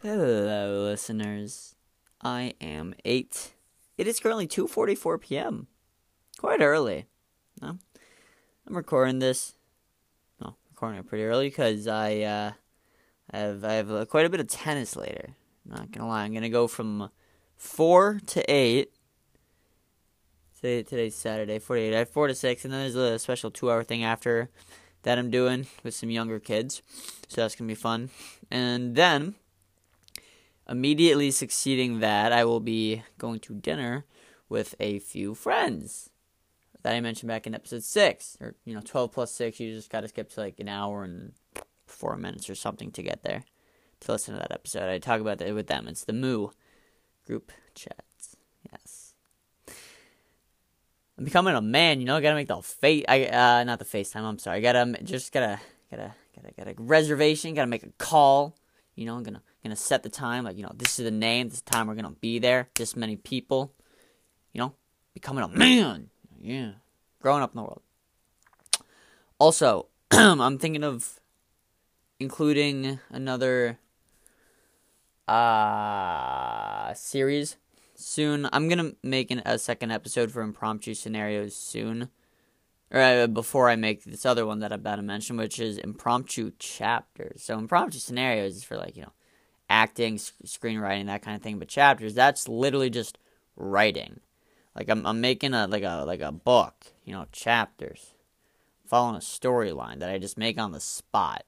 Hello, listeners. I am eight. It is currently two forty-four p.m. Quite early. No, I'm recording this. No, recording it pretty early because I uh, I have I have uh, quite a bit of tennis later. Not gonna lie, I'm gonna go from four to eight. Today, today's Saturday, four to eight. I have four to six, and then there's a special two-hour thing after that I'm doing with some younger kids. So that's gonna be fun. And then immediately succeeding that, I will be going to dinner with a few friends that I mentioned back in episode six, or you know, twelve plus six. You just gotta skip to like an hour and four minutes or something to get there to listen to that episode. I talk about it with them. It's the Moo group chats. Yes. I'm becoming a man, you know. I Gotta make the face. I uh, not the FaceTime. I'm sorry. I Gotta just gotta gotta gotta gotta reservation. Gotta make a call. You know, I'm gonna gonna set the time. Like you know, this is the name. This time we're gonna be there. This many people. You know, becoming a man. Yeah, growing up in the world. Also, I'm thinking of including another uh series soon. I'm gonna make an, a second episode for impromptu scenarios soon, or uh, before I make this other one that I'm about to mention, which is impromptu chapters. So impromptu scenarios is for like you know acting, screenwriting, that kind of thing. But chapters, that's literally just writing. Like I'm, I'm making a like a like a book, you know, chapters, following a storyline that I just make on the spot.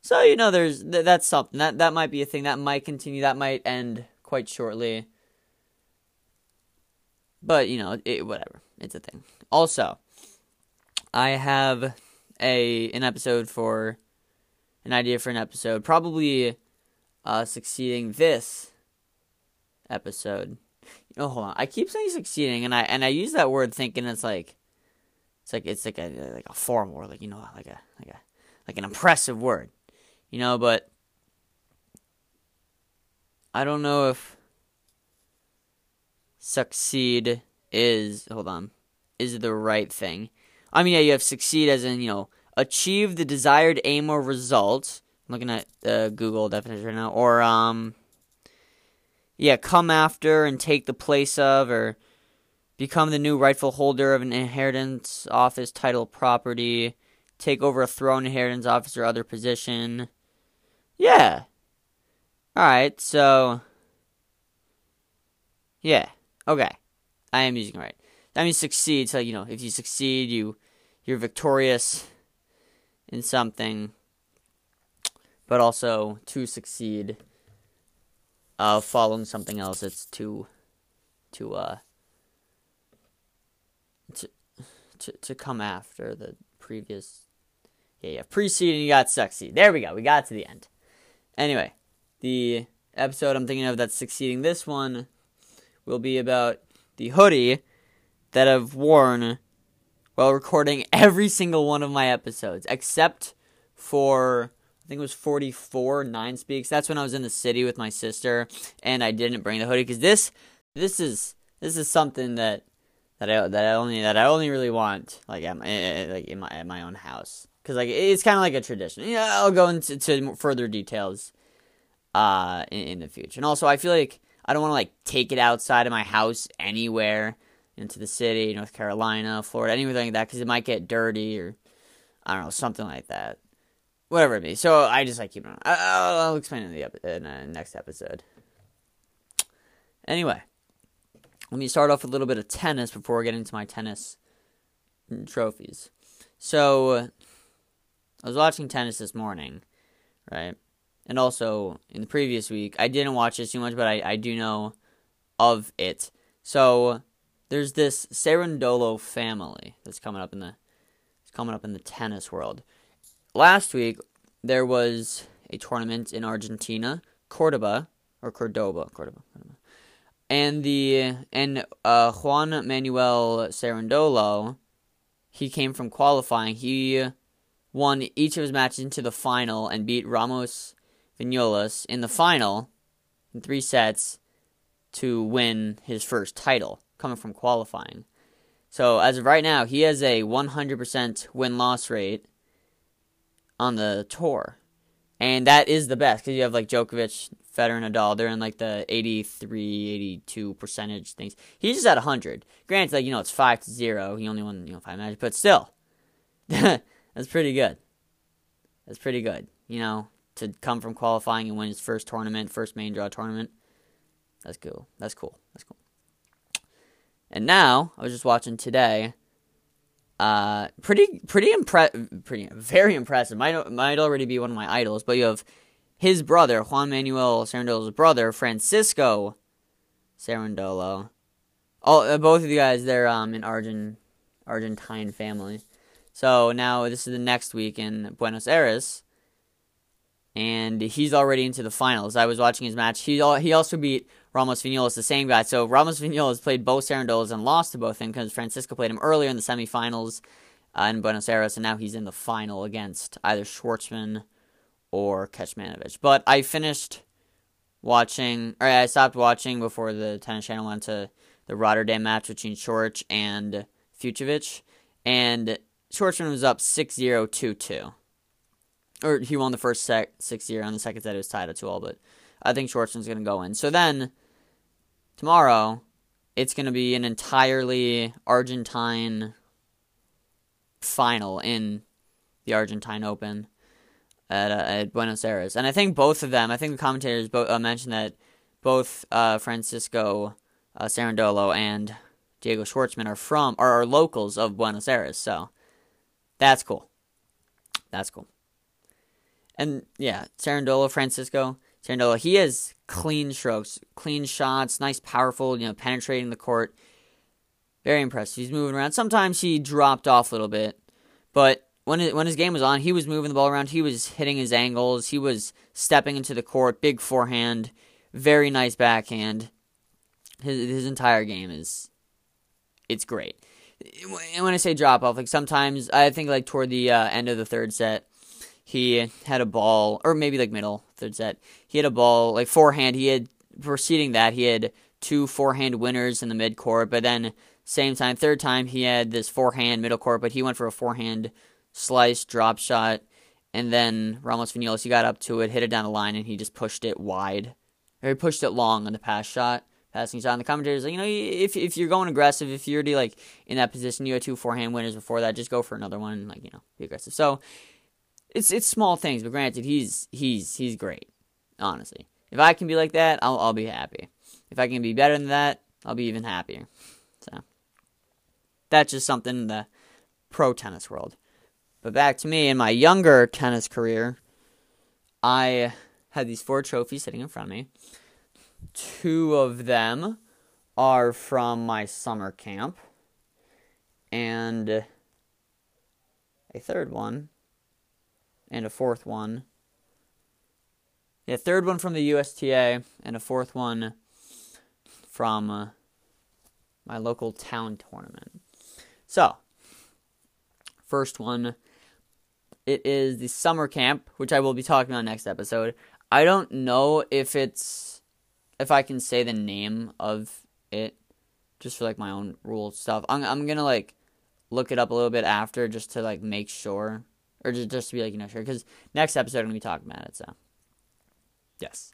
So you know, there's th- that's something that that might be a thing that might continue. That might end quite shortly. But you know, it, whatever. It's a thing. Also, I have a an episode for an idea for an episode, probably uh, succeeding this episode. Know, hold on. I keep saying succeeding, and I and I use that word thinking it's like it's like it's like a like a formal word, like you know, like a like a like an impressive word, you know. But I don't know if succeed is hold on is the right thing. I mean, yeah, you have succeed as in you know achieve the desired aim or result. I'm looking at the uh, Google definition right now, or um, yeah, come after and take the place of, or become the new rightful holder of an inheritance office, title, property, take over a throne, inheritance office, or other position. Yeah. All right, so yeah, okay, I am using right. That means succeed. So you know, if you succeed, you you're victorious in something, but also to succeed, uh, following something else. It's to, to uh, to to to come after the previous. Yeah, yeah, preceding. You got succeed. There we go. We got to the end. Anyway, the episode I'm thinking of that's succeeding this one will be about the hoodie that I've worn while recording every single one of my episodes, except for think it was 44 nine speaks. That's when I was in the city with my sister, and I didn't bring the hoodie because this this is this is something that that I that I only that I only really want like at my like in my at my own house because like it's kind of like a tradition. Yeah, I'll go into to further details uh in, in the future, and also I feel like I don't want to like take it outside of my house anywhere into the city, North Carolina, Florida, anything like that, because it might get dirty or I don't know, something like that. Whatever it be. So I just like keep on. I'll, I'll explain in the in the next episode. Anyway, let me start off with a little bit of tennis before getting to my tennis mm, trophies. So I was watching tennis this morning, right? And also in the previous week, I didn't watch it too much, but I, I do know of it. So there's this Cerundolo family that's coming up in the it's coming up in the tennis world. Last week there was a tournament in Argentina, Cordoba or Cordoba, Cordoba, Cordoba. and the and uh, Juan Manuel Cerundolo, he came from qualifying. He won each of his matches into the final and beat Ramos Vinolas in the final in three sets to win his first title coming from qualifying. So as of right now, he has a 100% win loss rate on the tour. and that is the best because you have like Djokovic, Federer, and Nadal. They're in like the 83, 82 percentage things. He's just at 100. Granted, like you know, it's five to zero. He only won you know five matches, but still, that's pretty good. That's pretty good. You know, to come from qualifying and win his first tournament, first main draw tournament. That's cool. That's cool. That's cool. And now I was just watching today. Uh, pretty, pretty impressive, pretty, very impressive. Might might already be one of my idols, but you have his brother, Juan Manuel Cerundolo's brother, Francisco Cerundolo. All uh, both of you guys, they're um an Argent, Argentine family. So now this is the next week in Buenos Aires, and he's already into the finals. I was watching his match. He he also beat Ramos Vinolas, the same guy. So Ramos Vinolas played both Cerundolos and lost to both of them because Francisco played him earlier in the semifinals uh, in Buenos Aires, and now he's in the final against either Schwartzman or Kecmanovic. But I finished watching, or I stopped watching before the tennis channel went to the Rotterdam match between Coric and Fucsovics, and Schwartzman was up 6-0, 2-2. Or he won the first set 6-0, and the second set it was tied at 2-all, but I think Schwartzman's going to go in. So then, tomorrow, it's going to be an entirely Argentine final in the Argentine Open at, uh, at Buenos Aires. And I think both of them, I think the commentators both uh, mentioned that both uh, Francisco uh, Cerundolo and Diego Schwartzman are from are, are locals of Buenos Aires. So that's cool. That's cool. And yeah, Cerundolo, Francisco, Cerundolo, he has clean strokes, clean shots, nice, powerful, you know, penetrating the court. Very impressed. He's moving around. Sometimes he dropped off a little bit, but when it, when his game was on, he was moving the ball around. He was hitting his angles. He was stepping into the court. Big forehand, very nice backhand. His his entire game is, it's great. And when I say drop off, like sometimes I think like toward the uh, end of the third set, he had a ball, or maybe like middle third set, he had a ball like forehand. He had preceding that he had two forehand winners in the mid court, but then same time third time he had this forehand middle court, but he went for a forehand slice drop shot, and then Ramos Vinolas he got up to it, hit it down the line, and he just pushed it wide, or he pushed it long on the pass shot. Passing shot, and the commentators like, you know, if if you're going aggressive, if you're already like in that position, you had two forehand winners before that, just go for another one, like you know, be aggressive. So it's it's small things, but granted, he's he's he's great. Honestly, if I can be like that, I'll I'll be happy. If I can be better than that, I'll be even happier. So that's just something in the pro tennis world. But back to me in my younger tennis career, I had these four trophies sitting in front of me. Two of them are from my summer camp, and a third one and a fourth one. Yeah, third one from the USTA and a fourth one from uh, my local town tournament. So, first one, it is the summer camp, which I will be talking about next episode. I don't know if it's if I can say the name of it just for like my own rule stuff. I'm I'm going to like look it up a little bit after just to like make sure or just just to be like you know sure because next episode I'm gonna be talking about it. So yes,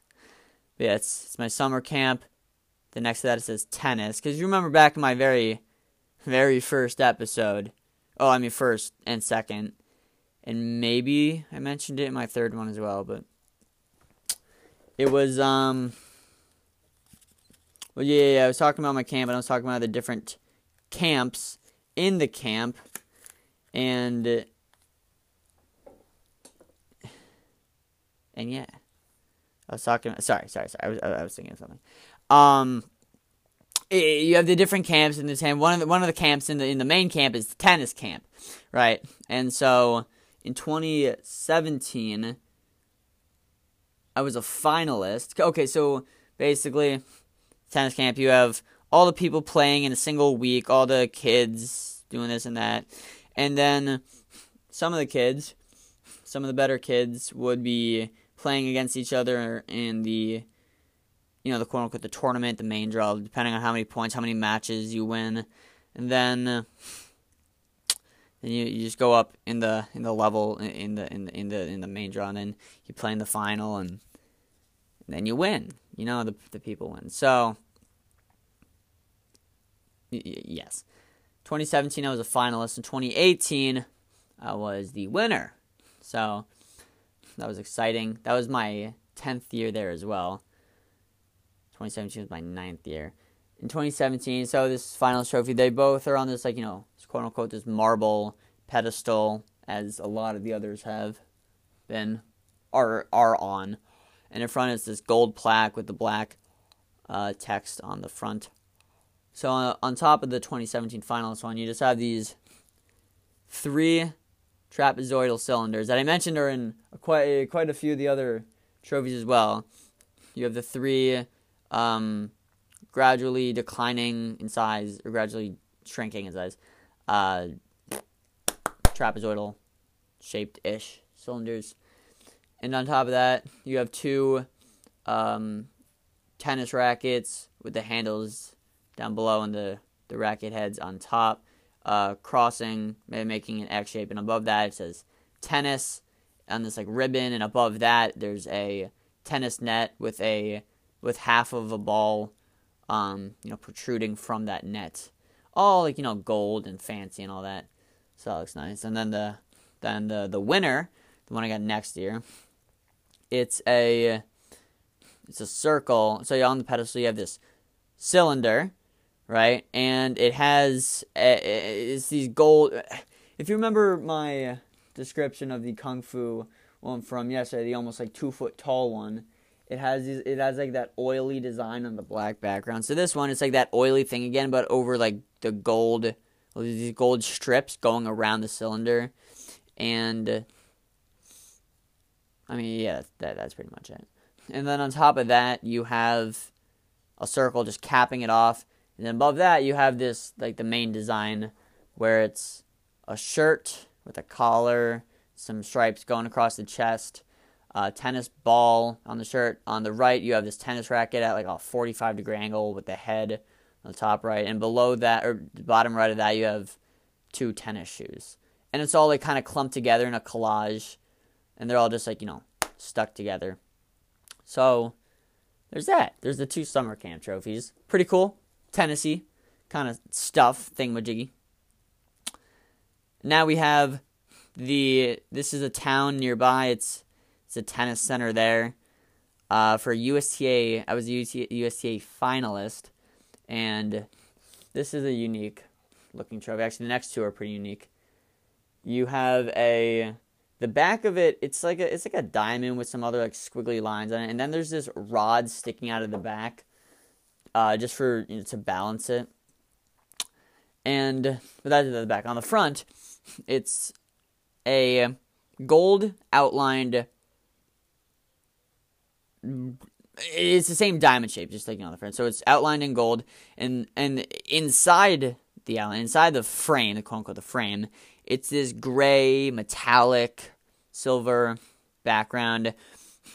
but yeah, it's it's my summer camp. The next to that it says tennis because you remember back in my very very first episode. Oh, I mean first and second, and maybe I mentioned it in my third one as well, but it was um. Well, yeah, yeah, I was talking about my camp, and I was talking about the different camps in the camp, and And yeah, I was talking. Sorry, sorry, sorry. I was I was thinking of something. Um, you have the different camps in the camp. One of the one of the camps in the in the main camp is the tennis camp, right? And so in 2017, I was a finalist. Okay, so basically, tennis camp. You have all the people playing in a single week, all the kids doing this and that, and then some of the kids, some of the better kids would be playing against each other in the you know the quote unquote the tournament, the main draw, depending on how many points, how many matches you win, and then Then you, you just go up in the in the level in the in the in the in the main draw, and then you play in the final, and, and then you win. You know the the people win. So yes, 2017 I was a finalist. In 2018 I was the winner. So that was exciting. That was my 10th year there as well. 2017 was my ninth year. In 2017, so this finals trophy, they both are on this, like, you know, quote unquote, this marble pedestal, as a lot of the others have been, are, are on. And in front is this gold plaque with the black uh, text on the front. So uh, on top of the 2017 finals one, you just have these three trapezoidal cylinders that I mentioned are in quite quite a few of the other trophies as well. You have the three um, gradually declining in size or gradually shrinking in size, uh, trapezoidal shaped ish cylinders. And on top of that, you have two um, tennis rackets with the handles down below and the, the racket heads on top, uh, crossing, making an X shape. And above that, it says tennis on this like ribbon. And above that, there's a tennis net with a with half of a ball, um, you know, protruding from that net. All like you know, gold and fancy and all that. So that looks nice. And then the then the the winner, the one I got next year, it's a it's a circle. So on the pedestal you have this cylinder, right? And it has a, it's these gold. If you remember my description of the kung fu one from yesterday, the almost like two foot tall one, it has it has like that oily design on the black background. So this one, it's like that oily thing again, but over like the gold, these gold strips going around the cylinder, and I mean, yeah, that that's pretty much it. And then on top of that, you have a circle just capping it off, and then above that, you have this like the main design where it's a shirt with a collar, some stripes going across the chest uh, tennis ball on the shirt. On the right, you have this tennis racket at like a 45 degree angle with the head on the top right, and below that or bottom right of that, you have two tennis shoes, and it's all like kind of clumped together in a collage, and they're all just like you know stuck together. So there's that. There's the two summer camp trophies. Pretty cool. Tennessee kind of stuff thing thingamajiggy. Now we have the this is a town nearby. It's it's a tennis center there. Uh, for USTA, I was a USTA finalist, and this is a unique looking trophy. Actually, the next two are pretty unique. You have a the back of it. It's like a it's like a diamond with some other like squiggly lines on it, and then there's this rod sticking out of the back, uh, just for you know, to balance it. And but that's the back. On the front, it's a gold outlined it's the same diamond shape, just like on the front. So it's outlined in gold, and and inside the outline, inside the frame, the quote unquote the frame, it's this gray metallic silver background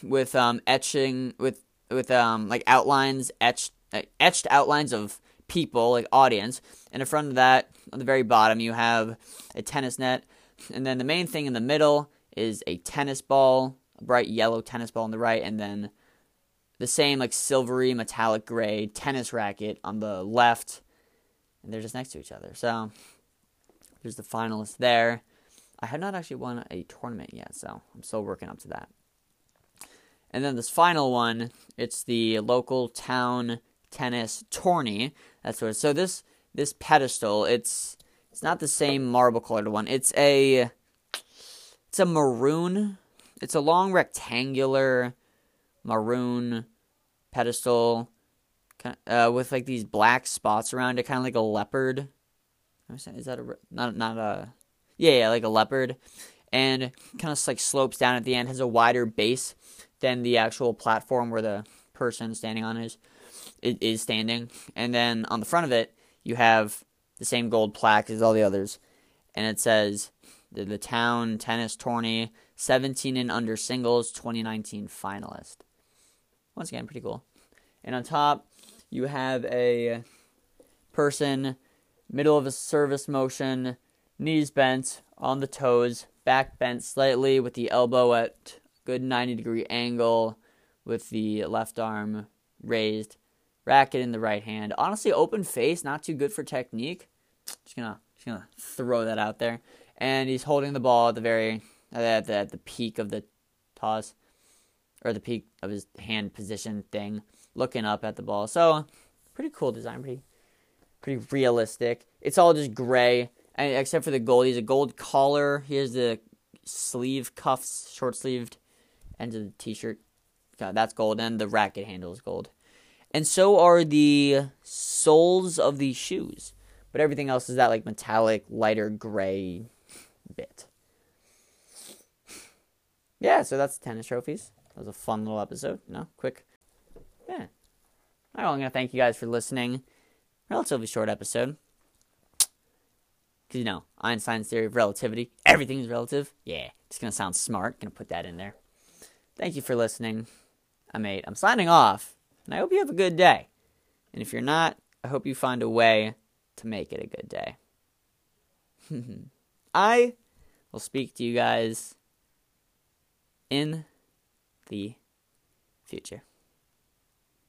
with um etching with with um like outlines etched etched outlines of people like audience and in front of that on the very bottom you have a tennis net and then the main thing in the middle is a tennis ball a bright yellow tennis ball on the right and then the same like silvery metallic gray tennis racket on the left, and they're just next to each other. So there's the finalists there. I have not actually won a tournament yet, so I'm still working up to that. And then this final one, it's the local town tennis tourney. That's what. It so this this pedestal, it's it's not the same marble colored one. It's a it's a maroon. It's a long rectangular maroon pedestal uh, with like these black spots around it, kind of like a leopard. Is that a not not a yeah yeah like a leopard, and kind of like slopes down at the end. Has a wider base than the actual platform where the person standing on is is standing, and then on the front of it you have the same gold plaque as all the others, and it says the, the town tennis tourney 17 and under singles 2019 finalist. Once again, pretty cool. And on top, you have a person, middle of a service motion, knees bent on the toes, back bent slightly with the elbow at good 90 degree angle with the left arm raised, racket in the right hand. Honestly, open face, not too good for technique. Just gonna just gonna throw that out there. And he's holding the ball at the very at the, at the peak of the toss or the peak of his hand position thing, looking up at the ball. So pretty cool design, pretty pretty realistic. It's all just gray, and except for the gold. He's a gold collar. Here's the sleeve cuffs, short sleeved, end of the t-shirt. God, that's gold, and the racket handle is gold. And so are the soles of the shoes. But everything else is that like metallic, lighter gray bit. Yeah, so that's tennis trophies. That was a fun little episode. No, quick. Yeah. All right, well, I'm going to thank you guys for listening. Relatively short episode. Because, you know, Einstein's theory of relativity. Everything is relative. Yeah, it's going to sound smart. Going to put that in there. Thank you for listening. I'm 8. I'm signing off. And I hope you have a good day. And if you're not, I hope you find a way to make it a good day. I will speak to you guys in the future.